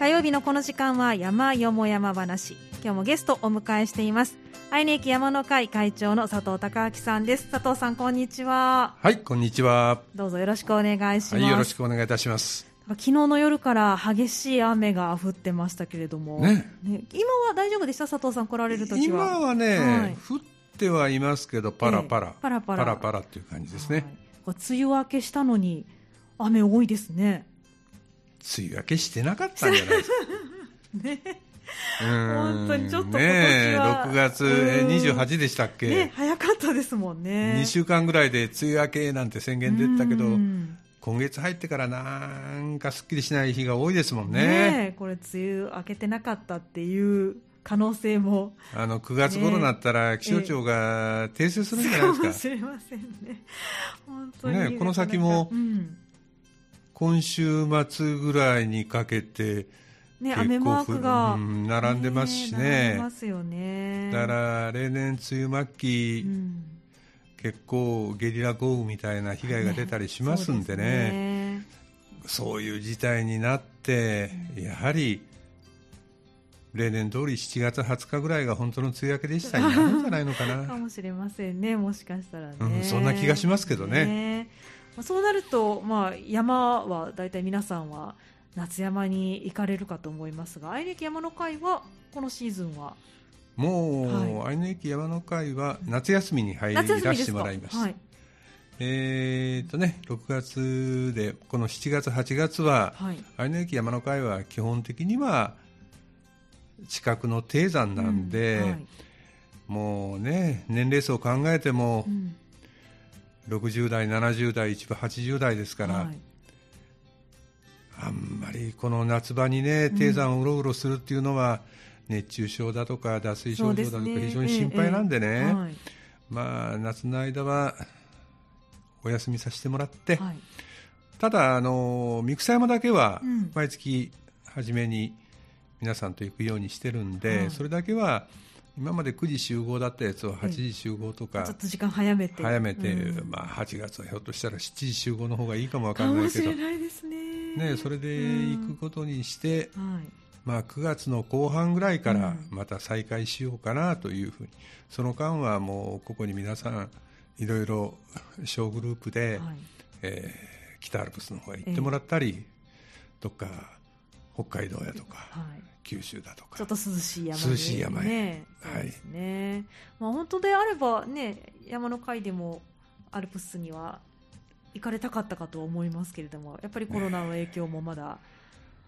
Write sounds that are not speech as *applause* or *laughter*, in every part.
火曜日のこの時間は山よも山話。今日もゲストお迎えしています。愛媛駅山の会会長の佐藤孝明さんです。佐藤さんこんにちは。はいこんにちは。どうぞよろしくお願いします、はい、よろしくお願いいたします。昨日の夜から激しい雨が降ってましたけれども、ね。ね今は大丈夫でした？佐藤さん来られる時は。今はね、はい。降ってはいますけどパラパラ、ええパラパラ。パラパラっていう感じですね、はい。梅雨明けしたのに雨多いですね梅雨明けしてなかったんじゃないですか。*laughs* ね。本当にちょっと今年は6月うん。28でしたっけ、ね早かったですもんね。2週間ぐらいで梅雨明けなんて宣言出てたけどうん。今月入ってからなんかすっきりしない日が多いですもんね。ねえこれ梅雨明けてなかったっていう可能性も。あの9月頃になったら気象庁が訂正するんじゃないか。もですか、しれませんね。本当に。ねえこの先もうん今週末ぐらいにかけてね、結構雨マークが、うん並んでますしね。ますよね。だから例年梅雨末期、うん。結構ゲリラ豪雨みたいな被害が出たりしますんでね,、そういう事態になって、やはり例年通り7月20日ぐらいが本当の梅雨明けでした。*laughs* になるんじゃないのかかなもしれませんね、もしかしたらね。うんそんな気がしますけどね。ねまあそうなると、まあ、山は大体皆さんは夏山に行かれるかと思いますが、愛媛山の会はこのシーズンは？もう、は愛媛駅山の会は夏休みに入らせてもらいます。はい、えーとね、6月でこの7月、8月は、はい、愛媛駅山の会は基本的には近くの低山なんで、うんはい。もうね年齢層を考えてもう、ん60代、70代、一部80代ですから、はい。あんまりこの夏場にね低山をうろうろするっていうのは、熱中症だとか脱水症状だとか非常に心配なんでね、ええはい。まあ、夏の間はお休みさせてもらって、はい。ただあの三草山だけはうん。毎月初めに皆さんと行くようにしてるんで、はい。それだけは今まで9時集合だったやつを8時集合とかちょっと時間早めて。早めて、うん。まあ、8月はひょっとしたら7時集合の方がいいかもわかかんないけど。もしれ、ないですね。ね、それで行くことにして、はい。まあ、9月の後半ぐらいからうん。また再開しようかなというふうに、その間はもうここに皆さんいろいろ小グループで、はい。えー北アルプスの方へ行ってもらったり、どっか北海道やとか、はい。九州だとか。ちょっと涼しい山に涼しい山へね、はい。ね。まあ本当であればね、山の会でもアルプスには行かれたかったかと思いますけれども、やっぱりコロナの影響もまだ、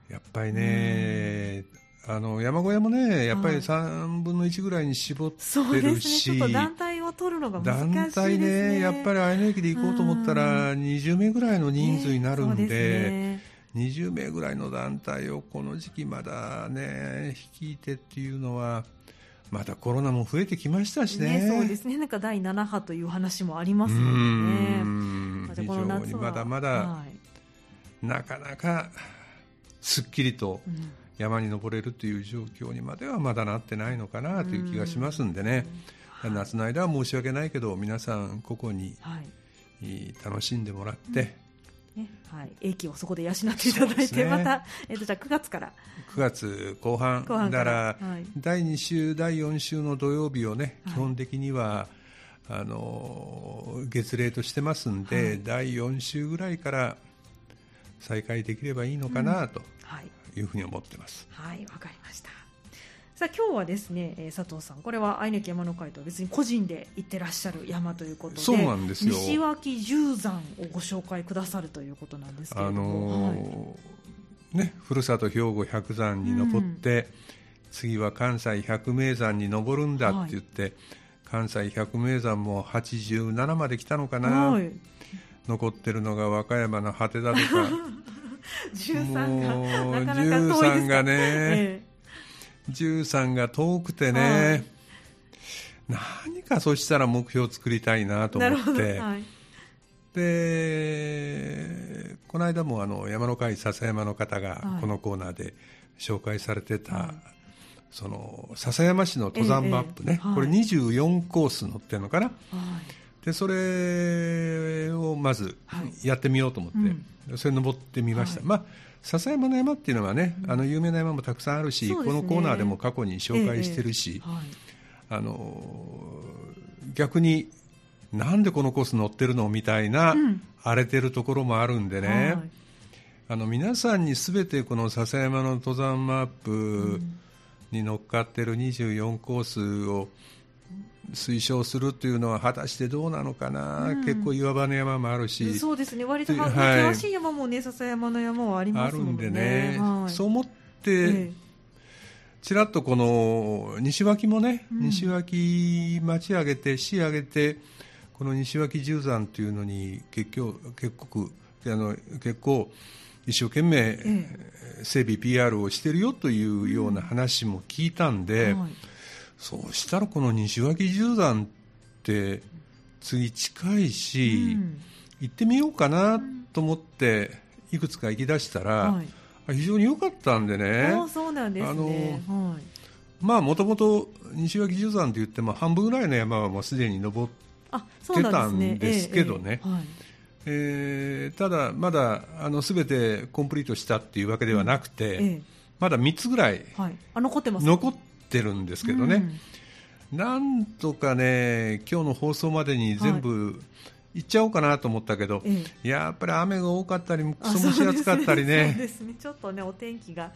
やっぱりね、あの山小屋もねやっぱりはい。3分の1ぐらいに絞ってそうですね。るし、ちょっと団体を取るのが難しいですね。団体ね、やっぱり愛媛駅で行こうと思ったら、20名ぐらいの人数になるんで、20名ぐらいの団体をこの時期まだね、率いてっていうのは、またコロナも増えてきましたしね。ねそうですね。なんか第7波という話もありますうもーんね。んじゃあ非常にまだまだ、はいなかなかすっきりとうん山に登れるという状況にまではまだなってないのかなという気がしますんでね、うん夏の間は申し訳ないけど、皆さん、ここにはい。楽しんでもらって、ね、はい、英気をそこで養っていただいて、ね。また、えっ、と、じゃあ9月から、9月後半、だから。ら、はい。第2週、第4週の土曜日をね、はい。基本的にはあの月例としてますんで、はい。第4週ぐらいから再開できればいいのかなとはい、いうふうに思ってます。はい、わかりました。さあ、今日はですね、えー佐藤さん、これは愛媛県山の会とは別に個人で行ってらっしゃる山ということで、そうなんですよ。西脇十山をご紹介くださるということなんですけれあども、はい。のね、ふるさと兵庫百山に登って、次は関西百名山に登るんだって言って、関西百名山も87まで来たのかな、はい、残ってるのが和歌山の果てだとか。*laughs* 十三もうがなかなか遠いですか。13がねえ13が遠くてね、はい。何かそしたら目標を作りたいなと思って、はい、でこの間もあの山の会笹山の方がはい。このコーナーで紹介されてた、はい。その笹山市の登山マップね、ええはい。これ24コース載ってるのかな。はい。でそれをまずはい。やってみようと思って、それ登ってみました、はい。まあ笹山の山っていうのはね、うん、あの有名な山もたくさんあるし、ね、このコーナーでも過去に紹介してるし、ええはい、あの逆になんでこのコース乗ってるのみたいな、荒れてるところもあるんでね、はい、あの皆さんにすべてこの笹山の登山マップに乗っかってる24コースを推奨するというのは果たしてどうなのかな、うん、結構岩場の山もあるし。そうですね。割と険しい山もね笹山の山はありますもんね。あるんでね、はい、そう思って、ええ、ちらっとこの西脇もね、うん、西脇町上げて市上げてこの西脇十山というのに結局結構あの結構一生懸命整備 PR をしてるよというような話も聞いたんで、うんはいそうしたらこの西脇十山って次近いし、うん、行ってみようかなと思っていくつか行き出したら、はい、非常に良かったんでね。あそうなんですね。はい、まあもともと西脇十山といっても半分ぐらいの山はもうすでに登ってたんですけどね。えただ、まだあの全てコンプリートしたっていうわけではなくて、ええ、まだ3つぐらい、はい、あ残ってます、残っってるんですけどね、うん、なんとかね、今日の放送までに全部、行っちゃおうかなと思ったけど、ええ、やっぱり雨が多かったり、くそ蒸し暑かったりね、そうです。ね。ちょっとね、お天気が、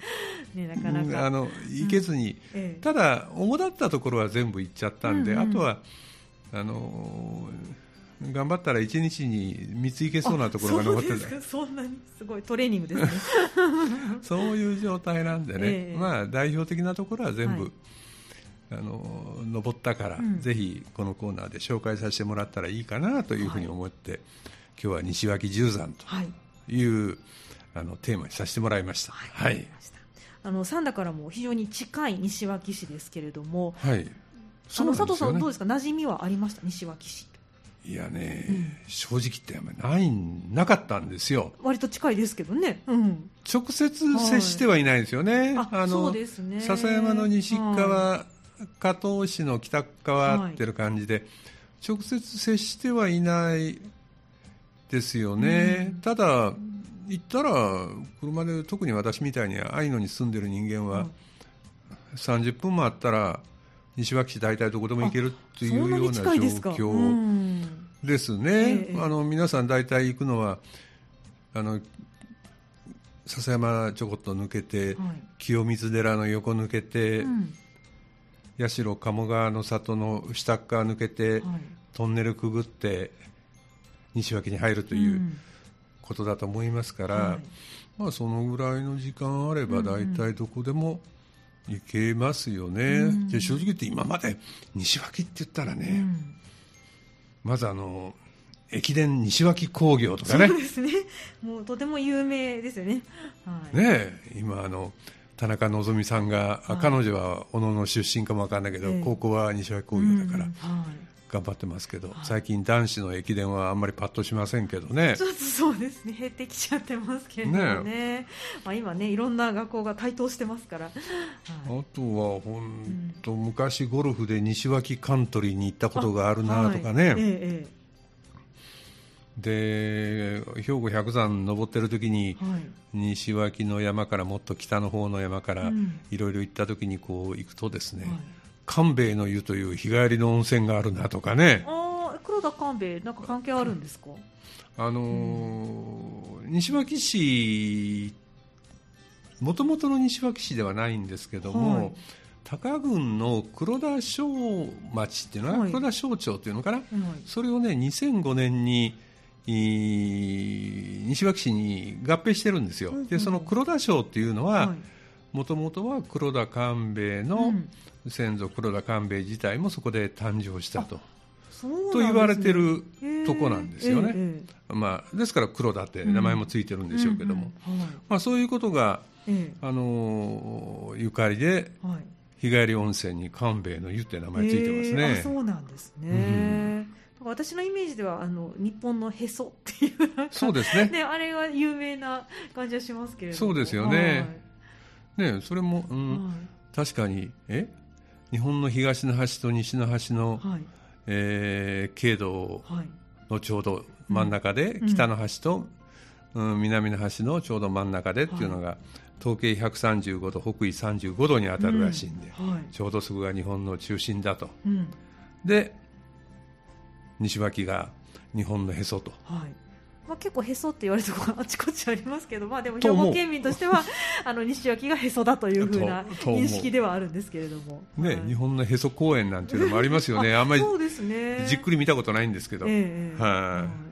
ね、なかなか、あの行けずに、うんえ、ただ、主だったところは全部行っちゃったんで、うんうん、あとはあの頑張ったら1日に3つ行けそうなところが残ってる。*laughs* そんなにすごいトレーニングですね。*laughs* そういう状態なんでね、まあ、代表的なところは全部、はい。あの登ったから、うん、ぜひこのコーナーで紹介させてもらったらいいかなというふうに思って、はい、今日は西脇十山という、はい、あのテーマにさせてもらいました。はい、はい、あの三田からも非常に近い西脇市ですけれども、はい、あの佐藤さんどうですか？馴染みはありました？西脇市いやね、うん、正直言ってないなかったんですよ。割と近いですけどね、うん、直接接してはいないですよね、はい、あの、ね、笹山の西側加東市の北側ってる感じで、はい、直接接してはいないですよね、うん、ただ、行ったら車で特に私みたいに愛野に住んでる人間は、30分もあったら西脇市大体どこでも行けるっていうような状況ですね、あの皆さん大体行くのはあの笹山ちょこっと抜けて、はい、清水寺の横抜けて、うん。社鴨川の里の下側抜けて、はい、トンネルくぐって西脇に入るということだと思いますから、うんはい、まあ、そのぐらいの時間あれば大体どこでも行けますよね、うん、で正直言って今まで西脇って言ったらね、うん、まずあの駅伝西脇工業とかね。そうですね。もうとても有名ですよね、はい、ね今あの田中希実さんが、はい、彼女は小野の出身かも分かんないけど、えー、高校は西脇工業だから、頑張ってますけど、はい、最近男子の駅伝はあんまりパッとしませんけどね。ちょっとそうですね減ってきちゃってますけどね、ね、まあ、今ねいろんな学校が台頭してますから、はい、あとは本当、うん、昔ゴルフで西脇カントリーに行ったことがあるなとかね、はい。えーで兵庫百山登ってる時に、はい、西脇の山からもっと北の方の山からいろいろ行った時にこう行くとですね、はい、官兵衛の湯という日帰りの温泉があるなとかね。あ黒田官兵衛なんか関係あるんですか？あのーうん、西脇市もともとの西脇市ではないんですけども、はい、高郡の黒田小町っていうのは、黒田小町っていうのかな、それをね2005年に西脇市に合併してるんですよ、でその黒田省っていうのはもともとは黒田官兵衛の先祖黒田官兵衛自体もそこで誕生したと。と言われてるとこなんですよね、まあ、ですから黒田って名前もついてるんでしょうけども、まあ、そういうことが、あのゆかりで、日帰り温泉に官兵衛の湯って名前ついてますね。そうなんですね、うん私のイメージではあの日本のへそっていうそうですね。ねあれが有名な感じはしますけれども。そうですよね、はい、ねそれも、うん、はい、確かにえ？日本の東の端と西の端の、はい、えー、経度のちょうど真ん中で、うん、北の端とうん、南の端のちょうど真ん中でっていうのが、統計135度北緯35度に当たるらしいんで、うん。はい。ちょうどそこが日本の中心だと。うん。で西脇が日本のへそと。はいまあ、結構へそって言われるところあちこちありますけど、まあ、でも兵庫県民としては *laughs* あの西脇がへそだというふうな認識ではあるんですけれども、ね、はい。日本のへそ公園なんていうのもありますよね。*laughs* あんまり。そうですね。じっくり見たことないんですけど、ええええ。はい。はい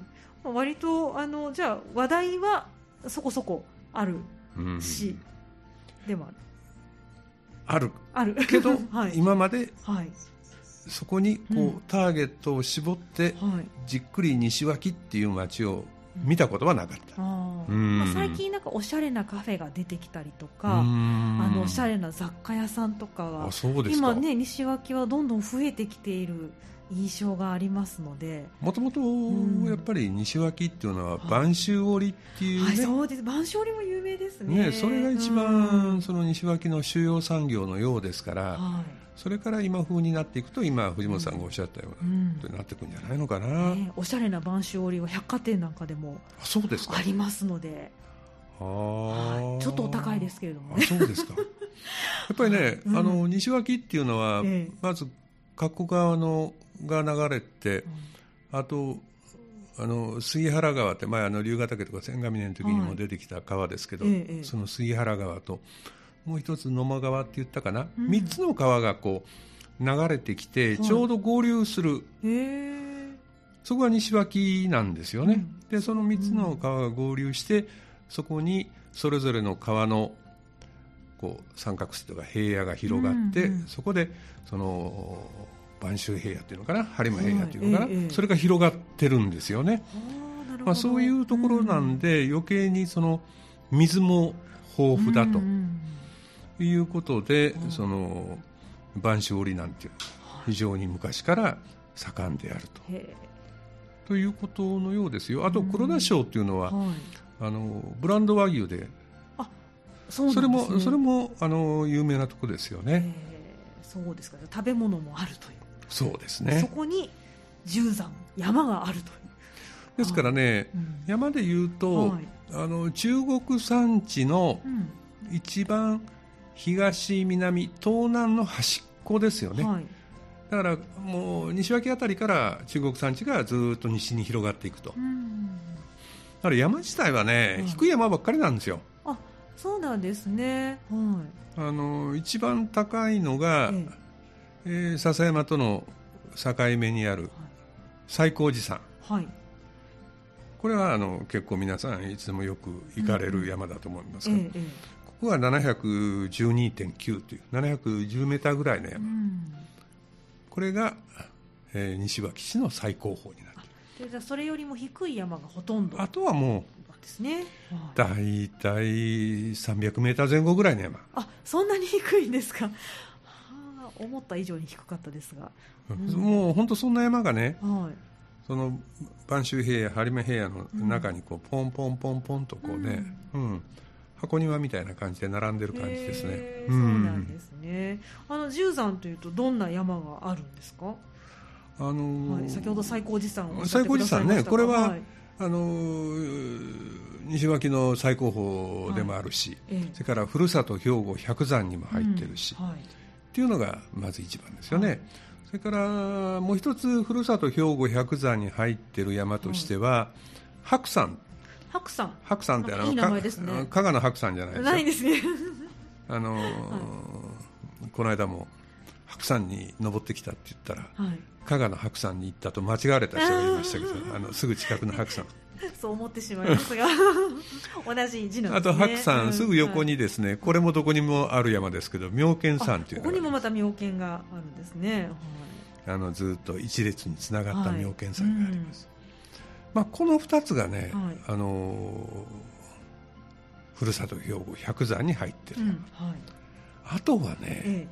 まあ割とあのじゃあ話題はそこそこあるうん。し、でもある。ある。ある。けど、*laughs* はい。今まではい。そこにこう、うん。ターゲットを絞ってはい。じっくり西脇っていう街を見たことはなかった、まあ、最近なんかおしゃれなカフェが出てきたりとうか、ん。あのおしゃれな雑貨屋さんとかがあそうですか。今ね西脇はどんどん増えてきている印象がありますので、もともとん。やっぱり西脇っていうのははい。播州織っていうはい、ね、そうです。播州織も有名ですね。ねそれが一う番ん。その西脇の主要産業のようですから、はそれから今風になっていくと今藤本さんがおっしゃったようなことになっていくんじゃないのかな、ね、おしゃれな播州織は百貨店なんかでもありますので、あはーい、ちょっとお高いですけれども。あねそうですか。*laughs* やっぱりね、うん。あの西脇っていうのは、ええ。まず加古川のが流れて、あとあの杉原川って前あの龍ヶ岳とか千ヶ峰の時にも出てきた川ですけど、はいええ。その杉原川ともう一つ野間川って言ったかな、うん。三つの川がこう流れてきて、はい。ちょうど合流する。へえ。そこが西脇なんですよね、うん。でその三つの川が合流してそこにそれぞれの川のこう三角州とか平野が広がって、うんうん。そこでその播州平野っていうのかな？播磨平野っていうのかな、はいそれが広がってるんですよね、まあ、そういうところなんで、余計にその水も豊富だと。うんうんいうことで、うん。その播州織なんていう非常に昔から盛んであると。へということのようですよ。あとうん。黒田賞っていうのは、えはい。あのブランド和牛で、そうそれもそれもあの有名なとこですよね。そうですか。食べ物もあるという。そうですそね。こに十山山があるという。ですからね、うん。山で言うと、はい。あの中国山地のうん。一番東南東南の端っこですよね。はい。だからもう西脇あたりから中国山地がずっと西に広がっていくと。だうんから山自体はね、はい。低い山ばっかりなんですよ。あそうなんですね。はあの一番高いのが、いえ。えー笹山との境目にある最高寺山。えはい。これはあの結構皆さんいつでもよく行かれる山だと思いますが、えええここが712.9という710メーターぐらいのえう山、ん。これが、えー西脇市の最高峰になっているそれよりも低い山がほとんどあとはもなんですね、大体300メーター前後ぐらいの山、あそんなに低いんですか。はあ思った以上に低かったですが。うん。もう本当そんな山がねはい。その播州平野播磨平野の中にこうポンポンポンポンとこうね、うん箱庭みたいな感じで並んでる感じですね。へ。ーそうなんですね。あの十山というとどんな山があるんですか？あのーはい、先ほど最高寺山を最高寺山ねこれははいあのー西脇の最高峰でもあるし、ええ。それからふるさと兵庫百山にも入ってるし、うんはい。っていうのがまず一番ですよね、はい。それからもう一つふるさと兵庫百山に入ってる山としては、白山白山白山ってあのいい名前ですね。か加賀の白山じゃないですよ。ないですね。あのーこの間も白山に登ってきたって言ったらはい。加賀の白山に行ったと間違われた人がいましたけど *laughs* あのすぐ近くの白山そう思ってしまいますが、*laughs* 同じ字なんあ。と白山、うんすぐ横はいにですね、これもどこにもある山ですけど妙見山っていうここにもまた妙見があるんですね。あのずっと一列につながったはい。妙見山があります、まあ、この2つがね、はい。あのーふるさと兵庫百山に入ってる、うん、はい。あとはねえ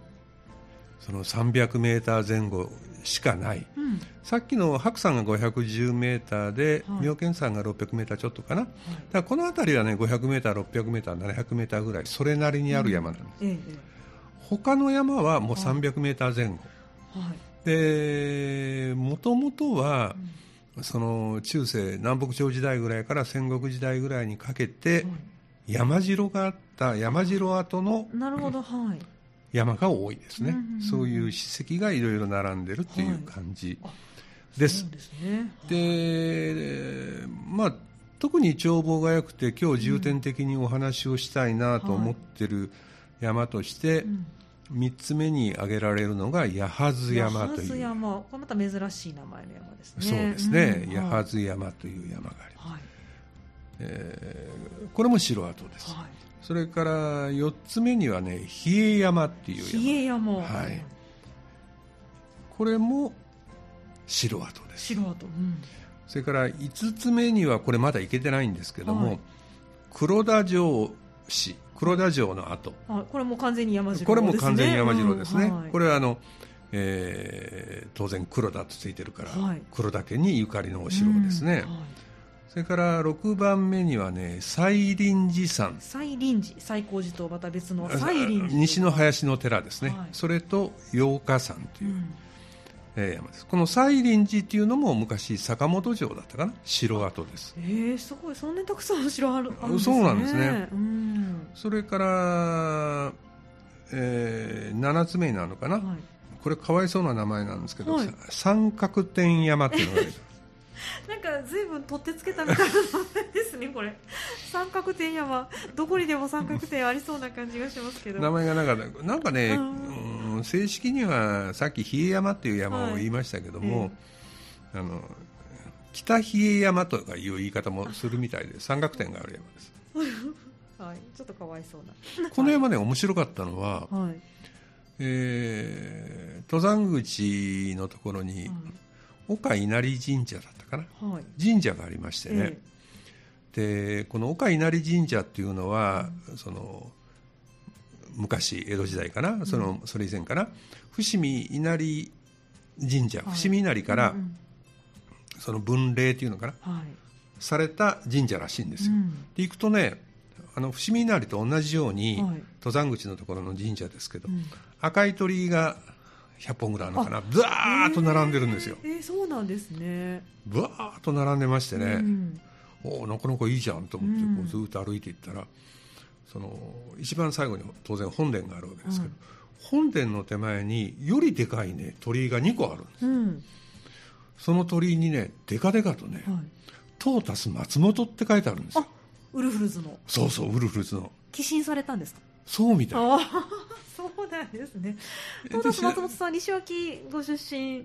その300メーター前後しかない。え。うん。さっきの白山が510メーターで、はい。妙見山が600メーターちょっとかな、だはい。からこの辺りはね500メーター、600メーター、700メーターぐらいそれなりにある山なんです、えええ他の山はもうはい。300メーター前後、え。はい。でもともとはその中世南北朝時代ぐらいから戦国時代ぐらいにかけて、山城があった山城跡のなるほど、はい、山が多いですね、うんうんうんそういう史跡がいろいろ並んでるっていう感じ。です。そうですね。で、まあ、特に眺望が良くて今日重点的にお話をしたいなと思ってる山として、うん3つ目に挙げられるのが八幡山という八幡山、これまた珍しい名前の山ですね。そうですね、うん八幡山という山があります、はい。えーこれも城跡です、はそれから4つ目にはね比叡山っていい。う比山叡山。はいこれも城跡です城跡。うん。それから5つ目にはこれまだ行けてないんですけども、はい黒田城市黒田城の跡あ、これも完全に山城ですね。これも完全に山城ですね、うんはい。これはあの、えー当然黒田とついてるから、はい。黒田家にゆかりのお城ですね、うんはい。それから6番目にはね西林寺山。西林寺、西光寺とまた別の西林寺。西の林の寺ですね、はい。それと八日山という、うん。えー山ですこの西林寺っていうのも昔坂本城だったかな？城跡ですえー、すごい、そんなにたくさんお城あるあるんですね。そうなんですねうん。それから、えー7つ目になるのかな、はい。これかわいそうな名前なんですけど、はいさ三角点山っていうのが *laughs* なんか随分取ってつけたみたいな名前ですね、これ。三角点山、どこにでも三角点ありそうな感じがしますけど。名前がなんかなんかね、うんうん正式にはさっき比叡山っていう山を言いましたけども、はいあの北比叡山とかいう言い方もするみたいで *laughs* 三角点がある山です。はい、ちょっとかわいそうな。*laughs* この山ね面白かったのは、はい。えー登山口のところに岡稲荷神社だったかな？はい。神社がありましてね、えでこの岡稲荷神社っていうのは、その昔江戸時代かな、そのそれ以前かな。伏見稲荷神社、はい。伏見稲荷から、その分霊っていうのかな。はい。された神社らしいんですよ、うん。で行くとねあの伏見稲荷と同じように、はい。登山口のところの神社ですけど、うん。赤い鳥居が100本ぐらいあるのかな。ずわーっと並んでるんですよ。えそうなんですね。ぶわーっと並んでましてね、うんおおなかなかいいじゃんと思ってうん。こうずーっと歩いていったら、その一番最後に当然本殿があるわけですけど、うん本殿の手前によりでかいね鳥居が2個あるんですうん。その鳥居にねでかでかとねはい。「トータス松本」って書いてあるんですよあ、ウルフルズのそうそうウルフルズの寄進されたんですか？そうみたいああ、*laughs* そうなんですね。えトータスで松本さん、西脇ご出身なん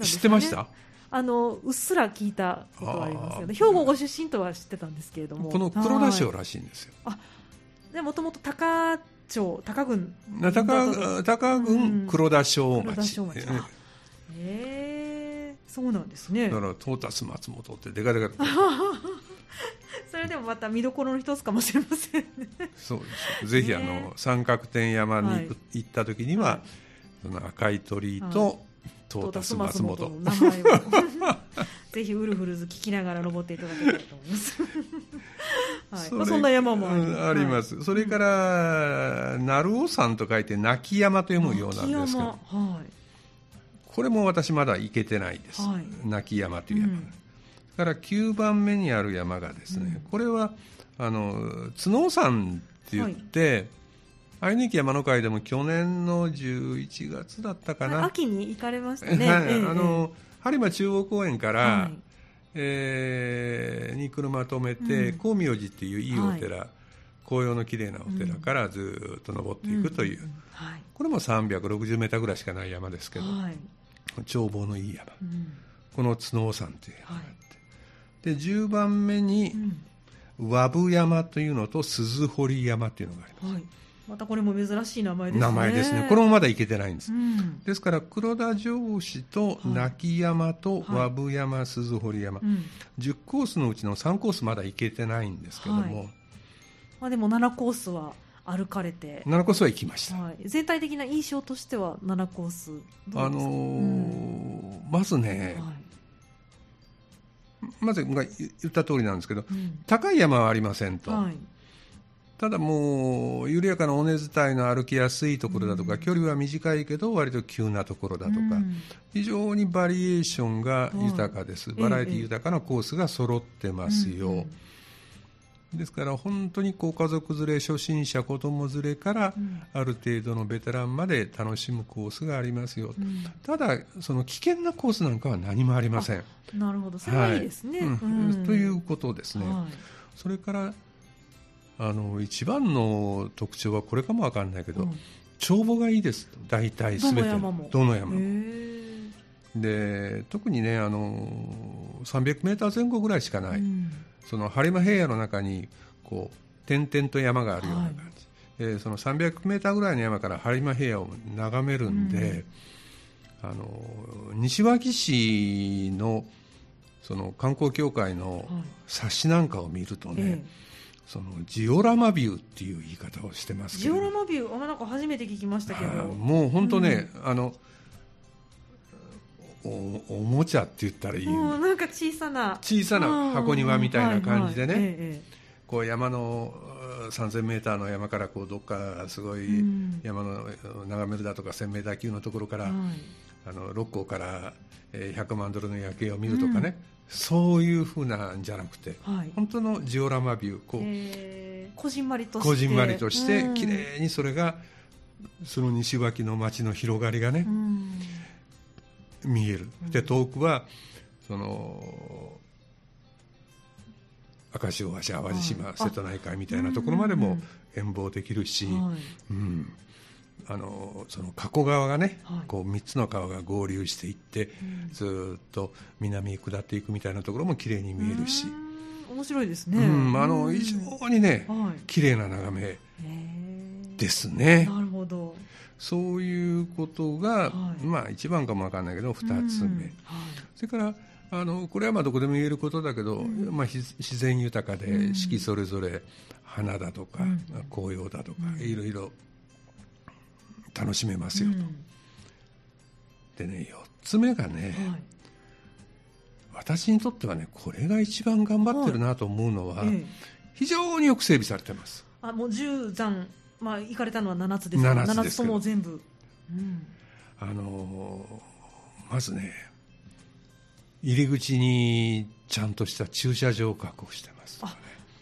です知ねってました？あのうっすら聞いたことはありますけどあー。兵庫ご出身とは知ってたんですけれども。この黒田省はいらしいんですよ。でもともと高町高郡な高高うん。郡黒田省町。うんえそうなんですね。だからトータス松本ってでかでかとそれでもまた見どころの一つかもしれませんね。そうです。ぜひあね。の三角点山に行った時には、はい。その赤い鳥居はとトータス松本、の名前を。*laughs* ぜひウルフルズ聞きながら登っていただけたらと思います、*laughs* はい。それまあ、そんな山もあり,、うんあります、それから鳴尾山と書いて泣き山と読むようなんですけ秋ど山はい。これも私まだ行けてないです、はい。泣き山という山、うん。から9番目にある山がですね、うん。これはあの角山って言って、愛媛県山の会でも去年の11月だったかな、秋に行かれましたね、はい。ええあの播磨中央公園から、はい。えーに車止めて、うん。光明寺っていういいお寺、紅葉の綺麗なお寺うんからずーっと登っていくという、ん。んはい。これも360メーターぐらいしかない山ですけど、はい。眺望のいい山。うん。この角山という山があはい。って、で10番目にうん。和布山というのと鈴堀山というのがあります、はい、またこれも珍しい名前ですね。名前ですね。これもまだ行けてないんです、うん。ですから黒田城市と泣山と和布山、鈴堀山、うん。10コースのうちの3コースまだ行けてないんですけども、はい。まあ、でも7コースは歩かれて、7コースは行きました、はい、全体的な印象としては7コースあのーまずね、はい。まずが言った通りなんですけどうん。高い山はありませんと、はいただもう緩やかな尾根伝いの歩きやすいところだとか、距離は短いけど割と急なところだとか、非常にバリエーションが豊かです、バラエティ豊かなコースが揃ってますよ。ですから本当にこう家族連れ、初心者、子供連れからある程度のベテランまで楽しむコースがありますよ、うん、ただ、その危険なコースなんかは何もありません。なるほど、それはい。いですね。ということですね。はい、それからあの一番の特徴はこれかもわかんないけど、うん、帳簿がいいです。大体すべてどの山も。で特にねあの300メーター前後ぐらいしかない、うん、その播磨平野の中にこう点々と山があるような感じ、はい、その300メーターぐらいの山から播磨平野を眺めるんで、うん、あの西脇市のその観光協会の冊子なんかを見るとね、はいそのジオラマビューっていう言い方をしてますジオラマビューあなんか初めて聞きましたけど。もう本当ね、うん、あのおおもちゃって言ったらいい。なんか小さな。小さな箱庭みたいな感じでね、こう山の3000メーターの山からこうどっかすごい山の眺めるだとか1000メーター級のところから、うん、あの六甲から100万ドルの夜景を見るとかね、そういうふうなんじゃなくて、はい、本当のジオラマビューこうこじんまりとして。こじんまりとして、綺麗にそれがその西脇の街の広がりがね、見える。で遠くはその赤潮橋淡路島、瀬戸内海みたいなところまでも遠望できるし、うんあのその加古川がね、はい、こう3つの川が合流していって、うん、ずっと南に下っていくみたいなところも綺麗に見えるし。面白いですね、うん、あの非常にね、はい、綺麗な眺めですね。なるほど。そういうことが、はい、まあ一番かもわかんないけど2つ目、それからあのこれはまあどこでも言えることだけど、うん、まあ、自然豊かで四季それぞれ花だとか、紅葉だとか、いろいろ楽しめますよと、うん、でね4つ目がね、はい、私にとってはねこれが一番頑張ってるなと思うのは、はい、非常によく整備されてます。あもう10山、まあ、行かれたのは7つですか？7つとも全部、うん、あのー、まずね入り口にちゃんとした駐車場を確保してます。あ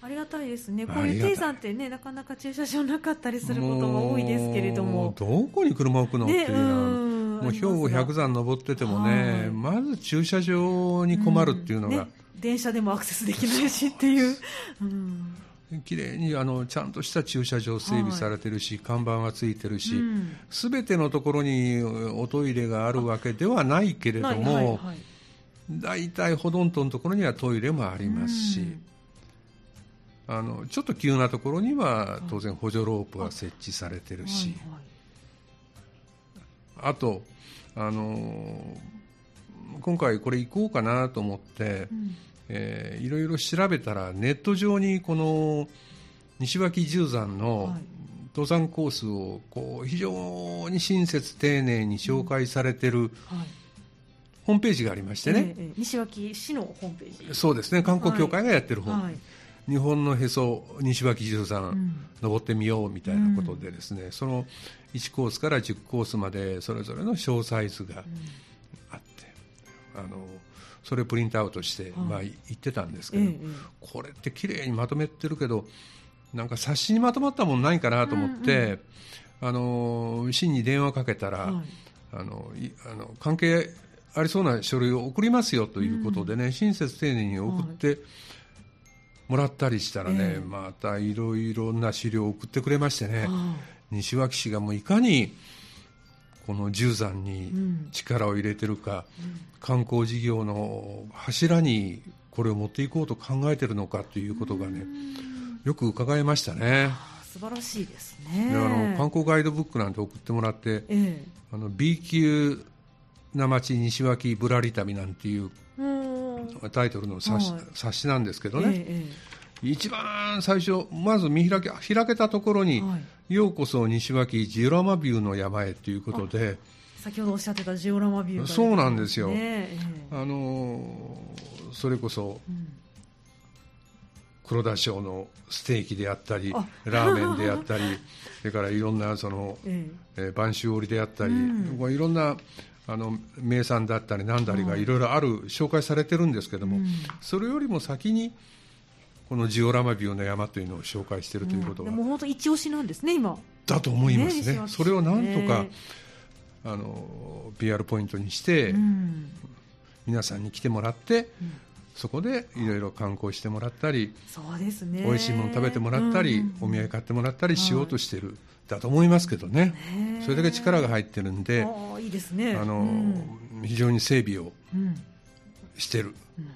ありがたいですね、こういう低山ってね、なかなか駐車場なかったりすることが多いですけれども、どこに車置くの、ね、っていうのは、もう兵庫百山登っててもね、まず駐車場に困るっていうのが、ね、電車でもアクセスできないしっていう。*laughs* うん。綺麗にあのちゃんとした駐車場整備されてるし、はい、看板がついてるし、す、べ、てのところにおトイレがあるわけではないけれども、大体、ほとんどのところにはトイレもありますし、あのちょっと急なところには当然補助ロープが設置されてるし、あとあの今回これ行こうかなと思って、うん、えー、いろいろ調べたらネット上にこの西脇十山の登山コースをこう非常に親切丁寧に紹介されてる、ホームページがありましてね、えー、西脇市のホームページ。そうですね。観光協会がやってるホーム、日本のへそ西脇十山、うん、登ってみようみたいなことでですね、うん、その1コースから10コースまでそれぞれの小サイズがあって、うん、あのそれをプリントアウトして、まあ、言ってたんですけど、これって綺麗にまとめてるけどなんか冊子にまとまったもんないかなと思って、あの市に電話かけたら、はい、あのあの関係ありそうな書類を送りますよということでね、親切丁寧に送って、はいもらったりしたらね、えー、またいろいろな資料を送ってくれましてね、西脇市がもういかにこの十山に力を入れてるか、うん、観光事業の柱にこれを持っていこうと考えてるのかということがね、よく伺いましたね。素晴らしいですね。であの観光ガイドブックなんて送ってもらって、えー、あの B 級な町西脇ぶらり旅なんていうタイトルの冊子,、冊子なんですけどね、ええ、一番最初まず見開け開けたところに、はい、ようこそ西脇ジオラマビューの山へということで先ほどおっしゃってたジオラマビュー、ね、そうなんですよ、え、あのそれこそ、うん黒田省のステーキであったりラーメンであったり *laughs* それからいろんなその、ええ。播州織であったり、うん、いろんなあの名産だったり何だりがいろいろある、紹介されてるんですけども、うん、それよりも先にこのジオラマビオの山というのを紹介しているということは、うん、も本当一押しなんですね今。だと思いますね、ねそれをなんとか、あの PR ポイントにして、皆さんに来てもらって、そこでいろいろ観光してもらったりそうですね。美味しいもの食べてもらったり、うんお土産買ってもらったりしようとしてる、だと思いますけどね。それだけ力が入ってるんでいいですね。あの、うん、非常に整備をしてる、うん、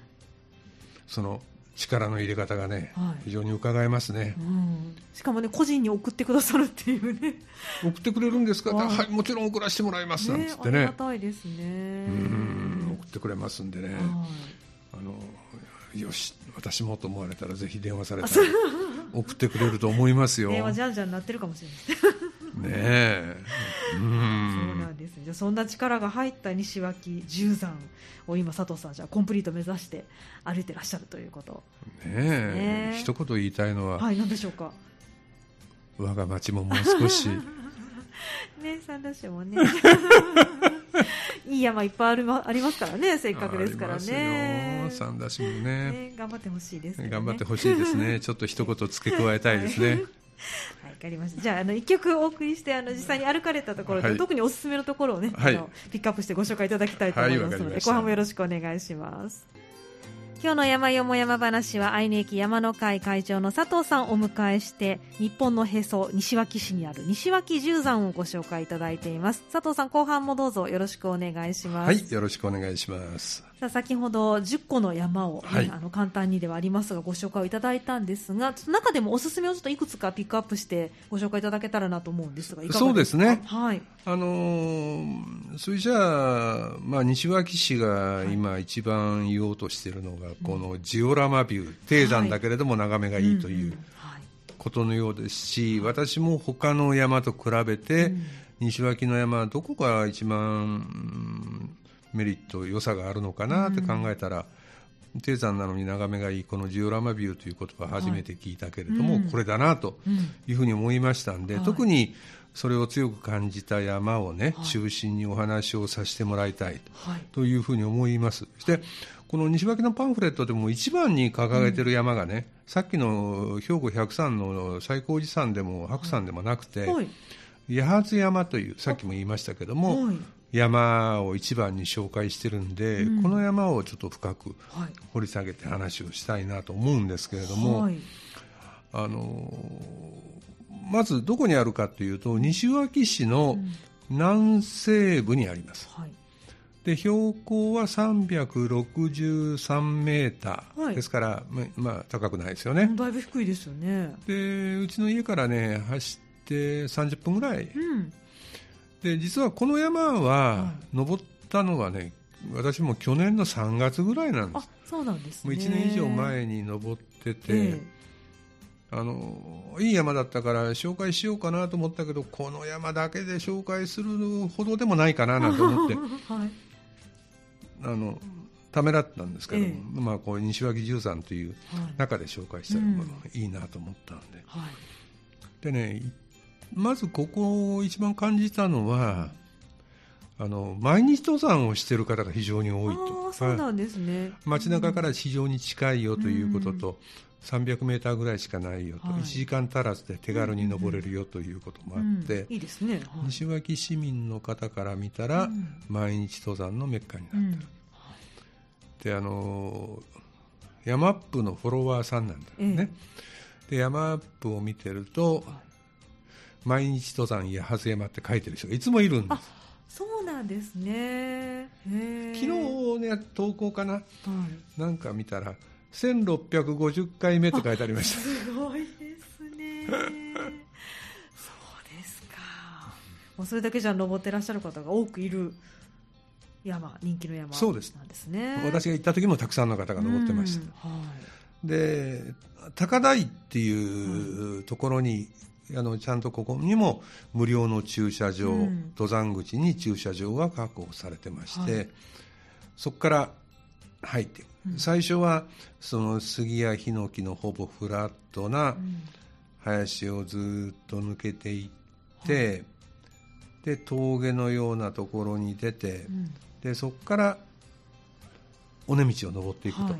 その力の入れ方がね、はい、非常に伺えますね、うん、しかもね個人に送ってくださるっていうね。送ってくれるんですか？はいもちろん送らせてもらいます。なんつってね。ありがたいですね。うん。送ってくれますんでね、あのよし私もと思われたらぜひ電話されたら送ってくれると思いますよ。電話じゃんじゃんなってるかもしれないねえ。うん。そうなんですじゃそんな力が入った西脇十山を今佐藤さんじゃコンプリート目指して歩いてらっしゃるということ。ねえ。ね一言言いたいのははい何でしょうか？我が町ももう少し。*laughs* ね三田市もね *laughs* いい山いっぱいあるありますからねせっかくですからね。三田市もね、ね、頑張ってほしいです、ね、頑張ってほしいですね。*laughs* ちょっと一言付け加えたいですね。はい、わかりました。じゃあ、あの、一曲お送りして、あの、実際に歩かれたところで、はい、特におすすめのところをね、はい、あの、ピックアップしてご紹介いただきたいと思いますので、後半もよろしくお願いします。今日の山よも山話は愛媛駅山の会会長の佐藤さんをお迎えして日本のへそ西脇市にある西脇十山をご紹介いただいています。佐藤さん後半もどうぞよろしくお願いします。はいよろしくお願いします。さあ先ほど10個の山を、ねはい、あの簡単にではありますがご紹介をいただいたんですが中でもおすすめをちょっといくつかピックアップしてご紹介いただけたらなと思うんですがそうですね、はい。あのー、それじゃあ、まあ、西脇市が今一番言おうとしているのが、はい、このジオラマビュー低山だけれども眺めがいいということのようですし、私も他の山と比べて、西脇の山どこが一番メリット良さがあるのかなって考えたら、うん、低山なのに眺めがいいこのジオラマビューという言葉初めて聞いたけれども、はい、これだなというふうに思いましたんで、特にそれを強く感じた山をね、はい、中心にお話をさせてもらいたいとい。うふうに思います。そしてこの西脇のパンフレットでも一番に掲げている山がね、うん、さっきの兵庫百山の最高寺山でも白山でもなくて、はい、八幡山というさっきも言いましたけども、山を一番に紹介してるんで、うん、この山をちょっと深く掘り下げて話をしたいなと思うんですけれども、はい、あのまずどこにあるかというと西脇市の南西部にあります。はい、で標高は363メーター、はい、ですから、ままあ、高くないですよね。だいぶ低いですよね。でうちの家からね走って30分ぐらい。うんで実はこの山は登ったのはね、私も去年の3月ぐらいなんです。そうなんです、ね、もう1年以上前に登ってて、えー、あのいい山だったから紹介しようかなと思ったけどこの山だけで紹介するほどでもないかななんて思って、*laughs* はい、あのためらったんですけど、えー、まあ、こう西脇十山という中で紹介したら、いいなと思ったんで、はい、でねまずここ一番感じたのはあの毎日登山をしている方が非常に多いと。そうなんですね、街中から非常に近いよということと、うん、300メーターぐらいしかないよと、はい、1時間足らずで手軽に登れるよということもあって、いいですね、西脇市民の方から見たら、毎日登山のメッカになってる、であのヤマップのフォロワーさんなんだよね、でヤマップを見てると、毎日登山やはず山って書いてる人がいつもいるんです。そうなんですね。昨日ね投稿かな、はい、なんか見たら1650回目って書いてありました。すごいですね。そうですか。もうそれだけじゃ登ってらっしゃる方が多くいる山人気の山そうですなんです。ね私が行った時もたくさんの方が登ってました、はい、で高台っていうところにあのちゃんとここにも無料の駐車場、うん、登山口に駐車場が確保されてまして、はい、そこから入って最初はその杉やヒノキのほぼフラットな林をずっと抜けていって、はい、で峠のようなところに出て、うん、でそこから尾根道を登っていくと。い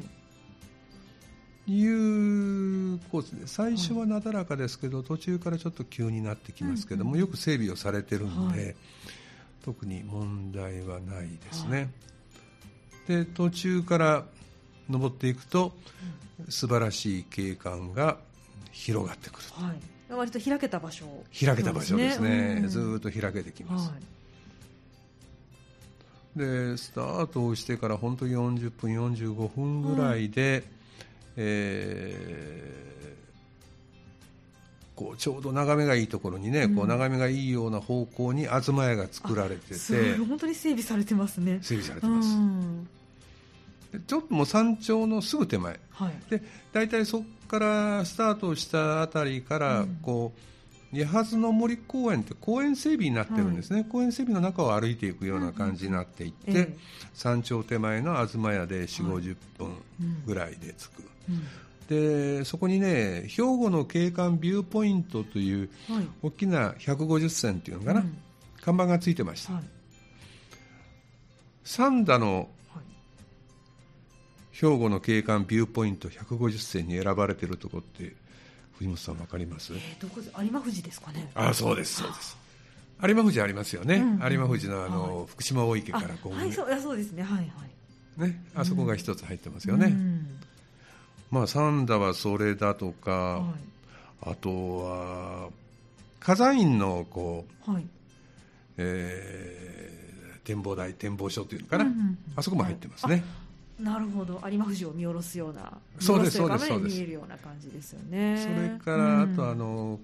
うコースで最初はなだらかですけど、途中からちょっと急になってきますけども、よく整備をされてるんで、特に問題はないですね。で途中から登っていくと、素晴らしい景観が広がってくる、はい、割と開けた場所、開けた場所ですね、うん、ずっと開けてきます、はい、でスタートをしてから本当40分45分ぐらいで、はい、えーこうちょうど眺めがいいところにね、うん、こう眺めがいいような方向に東屋が作られてて本当に整備されてますね。整備されてます、うん。ちょっともう山頂のすぐ手前、はい、で大体そこからスタートしたあたりからこう、うん、八の森公園って公園整備になってるんですね、はい、公園整備の中を歩いていくような感じになっていって、うん。ええ、山頂手前の東屋で4 5 0分ぐらいで着く、うん、でそこにね兵庫の景観ビューポイントという、大きな150線っていうのかな、看板がついてました、三田の兵庫の景観ビューポイント150選に選ばれているところって藤本さん分かります、えー、どこ有馬富士ですかね。あそうですそうです。有馬富士ありますよね、うん、有馬富士のあの、はい、福島大池からこう、はい、そうそうですね。はいはい。ねあそこが一つ入ってますよね、うん、まあ三田はそれだとか、はい、あとは火山院のこう、はい。えー、展望台展望所というのかな、うんうんうん、あそこも入ってますね、なるほど。有馬富士を見下ろすようなそうですそうですそうです。見えるような感じですよね。それから、あとあの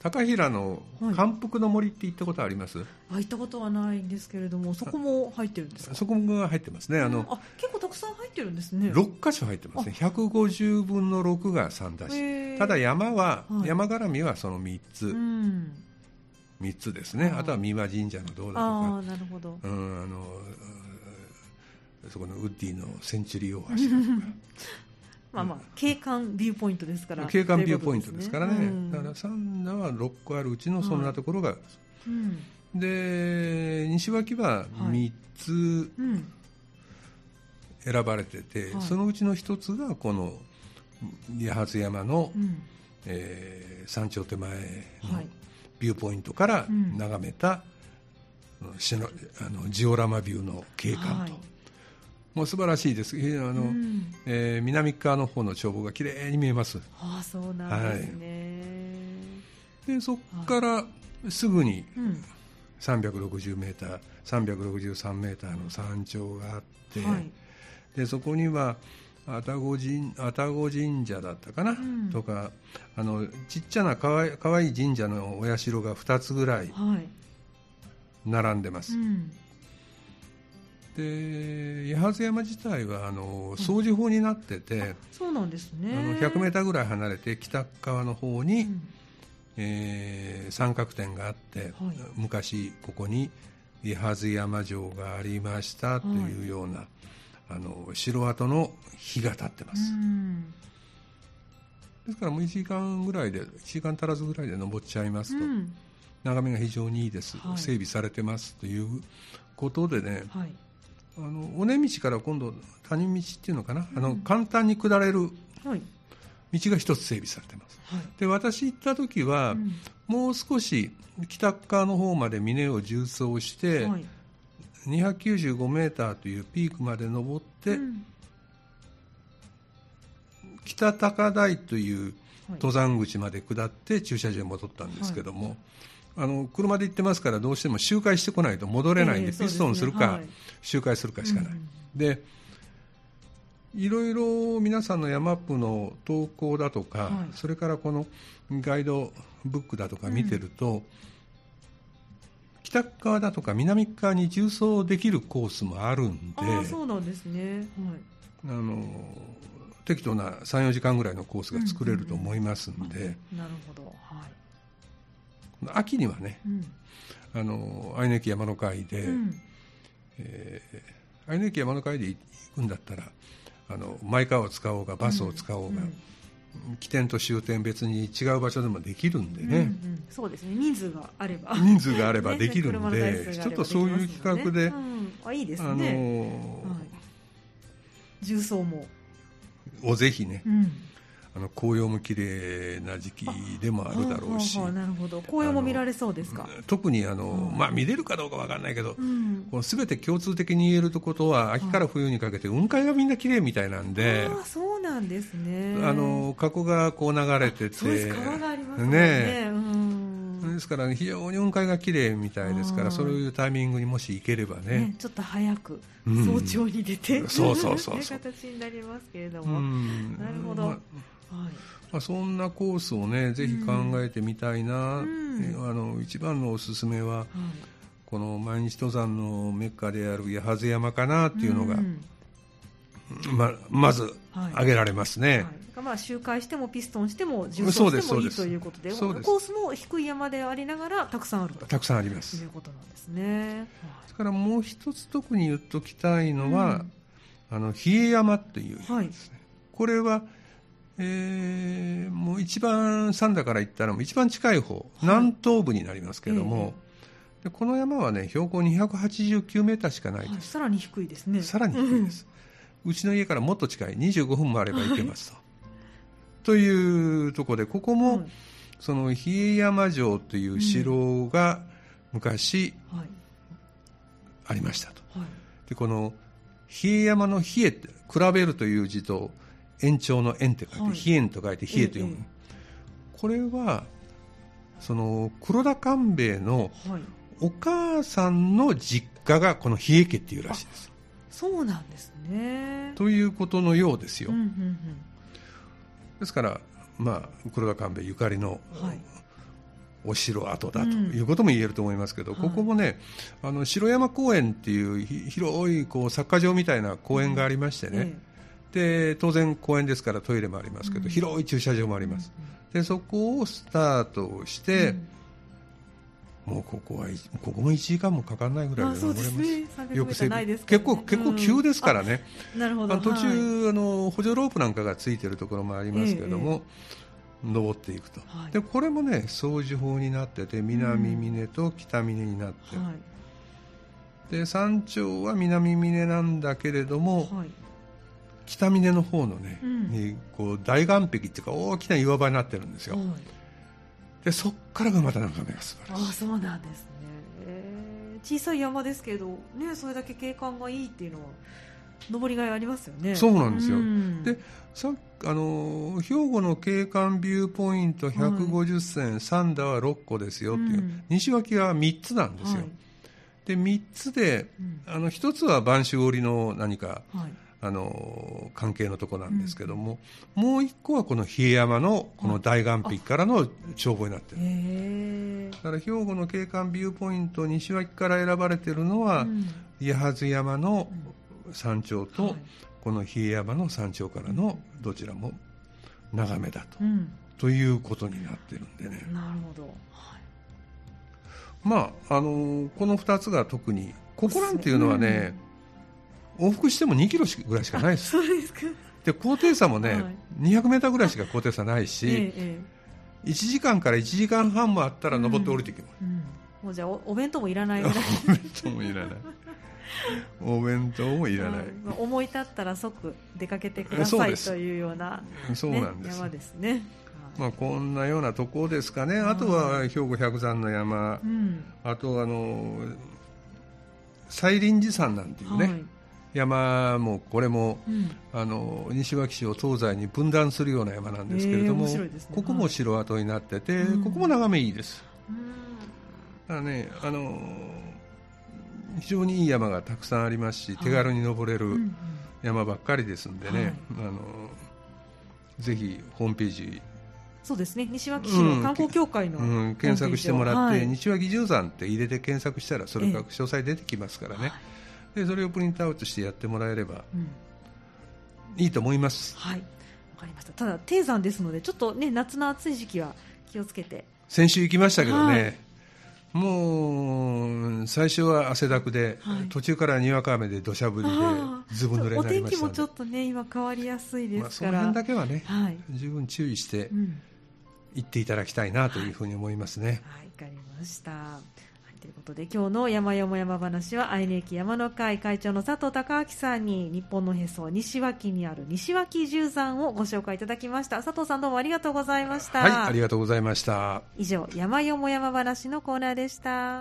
高平の反復の森って行ったことあります、はい、あ行ったことはないんですけれどもそこも入ってるんですか？そこも入ってますね。あの、あ結構たくさん入ってるんですね。6箇所入ってますね。150分の6が三田市ただ山は、はい、山絡みはその3つ、うん。3つですね。あとは三輪神社のどうだとか。あなるほど、うん、あのそこのウッディのセンチュリー大橋とか *laughs* まあまあ景観ビューポイントですから。景観ビューポイントですからね、うん、だから三田は6個あるうちのそんなところが、はい。うん、で西脇は3つ選ばれてて、はい、そのうちの1つがこの八幡山の、うん、えー、山頂手前のビューポイントから眺めた、うん、あのジオラマビューの景観と。もう素晴らしいです。あの、うん、えー、南側の方の眺望が綺麗に見えます。ああ、そうなんですね。はい、で、そこからすぐに360メーター、363メーターの山頂があって、はい、でそこには愛宕神愛宕神社だったかな、うん、とかあのちっちゃなかわいかわいい神社のお社が2つぐらい並んでます。はいうんで八幡山自体はあの掃除法になってて、そうなんですね。あの100メーターぐらい離れて北側の方に、うん、えー、三角点があって、はい、昔ここに八幡山城がありましたというような、はい、あの城跡の碑が立ってます、うん、ですからもう1時間ぐらいで1時間足らずぐらいで登っちゃいますと、うん、眺めが非常にいいです、はい、整備されてますということでね、はいあの尾根道から今度谷道っていうのかな、うん、あの簡単に下れる道が一つ整備されてます、はい、で私行った時は、うん、もう少し北側の方まで峰を縦走して、はい、295メーターというピークまで登って、うん、北高台という登山口まで下って駐車場に戻ったんですけども、はいあの車で行ってますからどうしても周回してこないと戻れないんで、えー、ピストンするか、はい、周回するかしかない、うん、でいろいろ皆さんの山アップの投稿だとか、はい、それからこのガイドブックだとか見てると、うん、北側だとか南側に縦走できるコースもあるんであそうなんですね、はい、あの適当な34時間ぐらいのコースが作れると思いますんで、なるほど、はい秋にはね、うん、あの愛の駅山の会で、うん、えー、愛の駅山の会で行くんだったらあのマイカーを使おうがバスを使おうが、起点と終点別に違う場所でもできるんでね、うんうん、そうですね。人数があれば。人数があればできるんで、ね、ちょっとそういう企画で、うん、あいいですね、あのーはい、重曹も。をぜひね、うんあの紅葉も綺麗な時期でもあるだろうし、なるほど。紅葉も見られそうですか？特にあの、まあ、見れるかどうか分からないけど、うん、この全て共通的に言えることは秋から冬にかけて雲海がみんな綺麗みたいなんであそうなんですね。あの河口がこう流れてて川がありますね。ね、うん。ですから非常に雲海が綺麗みたいですからそういうタイミングにもし行ければね、ね、ちょっと早く早朝に出て、うん、そうそうそう。*laughs* そう形になりますけれども、なるほど、ままあ、そんなコースをねぜひ考えてみたいな、うん、あの一番のおすすめは、この毎日登山のメッカである八幡山かなっていうのが、うん、ままず挙げられますね。はい。はいまあ、周回してもピストンしても重走してもいいということでコースも低い山でありながらたくさんあると。たくさんあります。いうことなんですね。それからもう一つ特に言っときたいのは、うん、あの比叡山という山ですね、はい、これはえー、もう一番三田から行ったらも一番近い方、はい、南東部になりますけれども、えー、でこの山はね標高289メーターしかないです、はい、さらに低いですね。さらに低いです、うちの家からもっと近い25分もあれば行けますと、はい、というところでここも、その比叡山城という城が昔ありましたと、でこの比叡山の比叡って比べるという字と延長の円って書いて、はい、と書いて比叡と読む、ええ、これはその黒田官兵衛のお母さんの実家がこの比叡家っていうらしいです。そうなんですね。ということのようですよ、うんうんうん、ですからまあ黒田官兵衛ゆかりの、はい。お城跡だということも言えると思いますけど、うん、ここもね、あの城山公園っていう広いこうサッカー場みたいな公園がありましてね、えで当然公園ですからトイレもありますけど、うん、広い駐車場もあります、でそこをスタートして、うん、もうここはここも1時間もかからないぐらいで登れます、ね、よく結構結構急ですからね、なるほど。途中、はい、あの補助ロープなんかがついてるところもありますけれども、えー、登っていくと、はい、でこれもね掃除法になってて南峰と北峰になって、はい、で山頂は南峰なんだけれども、はい北峰の方のね、うん、にこう大岩壁っていうか大きな岩場になってるんですよ、はい、でそっからがまた眺めが素晴らしい。あそうなんですね、えー、小さい山ですけどねそれだけ景観がいいっていうのは登りがいありますよね。そうなんですよ、うん、でさあの兵庫の景観ビューポイント150線、はい、三田は6個ですよっていう、うん、西脇は3つなんですよ、はい、で3つで、うん、あの1つは播州織の何か、はいあの関係のとこなんですけども、うん、もう一個はこの比叡山のこの大岩壁からの眺望になってる。だから兵庫の景観ビューポイント西脇から選ばれているのは、うん、八幡山の山頂と、はい、この比叡山の山頂からのどちらも眺めだと、うん、ということになってるんでね。なるほど、はい、まああのこの2つが特にここなんていうのはね、往復しても2キロぐらいしかないです。そうですか。で高低差もね、はい、200メーターぐらいしか高低差ないし、ええ、1時間から1時間半もあったら登って降りてきます、うんうん、もうじゃあお弁当もいらないぐらい。*laughs* お弁当もいらない。お弁当もいらない、*laughs* うん、思い立ったら即出かけてくださいというような、ね、そうなんです。山ですね。まあ、こんなようなところですかね、あとは兵庫百山の山、うん、あとあの西林寺山なんていうね、はい山もこれも、うん、あの西脇市を東西に分断するような山なんですけれども、えーね、ここも城跡になってて、はい、ここも眺めいいです。うん、だからねあの非常にいい山がたくさんありますし、手軽に登れる山ばっかりですんでね、はい、あのぜひホームページ。そうですね。西脇市の観光協会の、うん、検索してもらって、はい、西脇十山って入れて検索したらそれが詳細出てきますからね。えーでそれをプリントアウトしてやってもらえれば、うん、いいと思います。はい。わかりました。ただ低山ですのでちょっとね夏の暑い時期は気をつけて。先週行きましたけどね、はい、もう最初は汗だくで、はい、途中からにわか雨で土砂降りでずぶ濡れになりましたお天気もちょっとね今変わりやすいですから、まあ、その辺だけはね、はい、十分注意して行っていただきたいなというふうに思いますね。はい、わ、かりました。ということで今日の山よも山話は愛媛駅山の会会長の佐藤孝明さんに日本のへそ西脇にある西脇十山をご紹介いただきました。佐藤さんどうもありがとうございました。はいありがとうございました。以上山よも山話のコーナーでした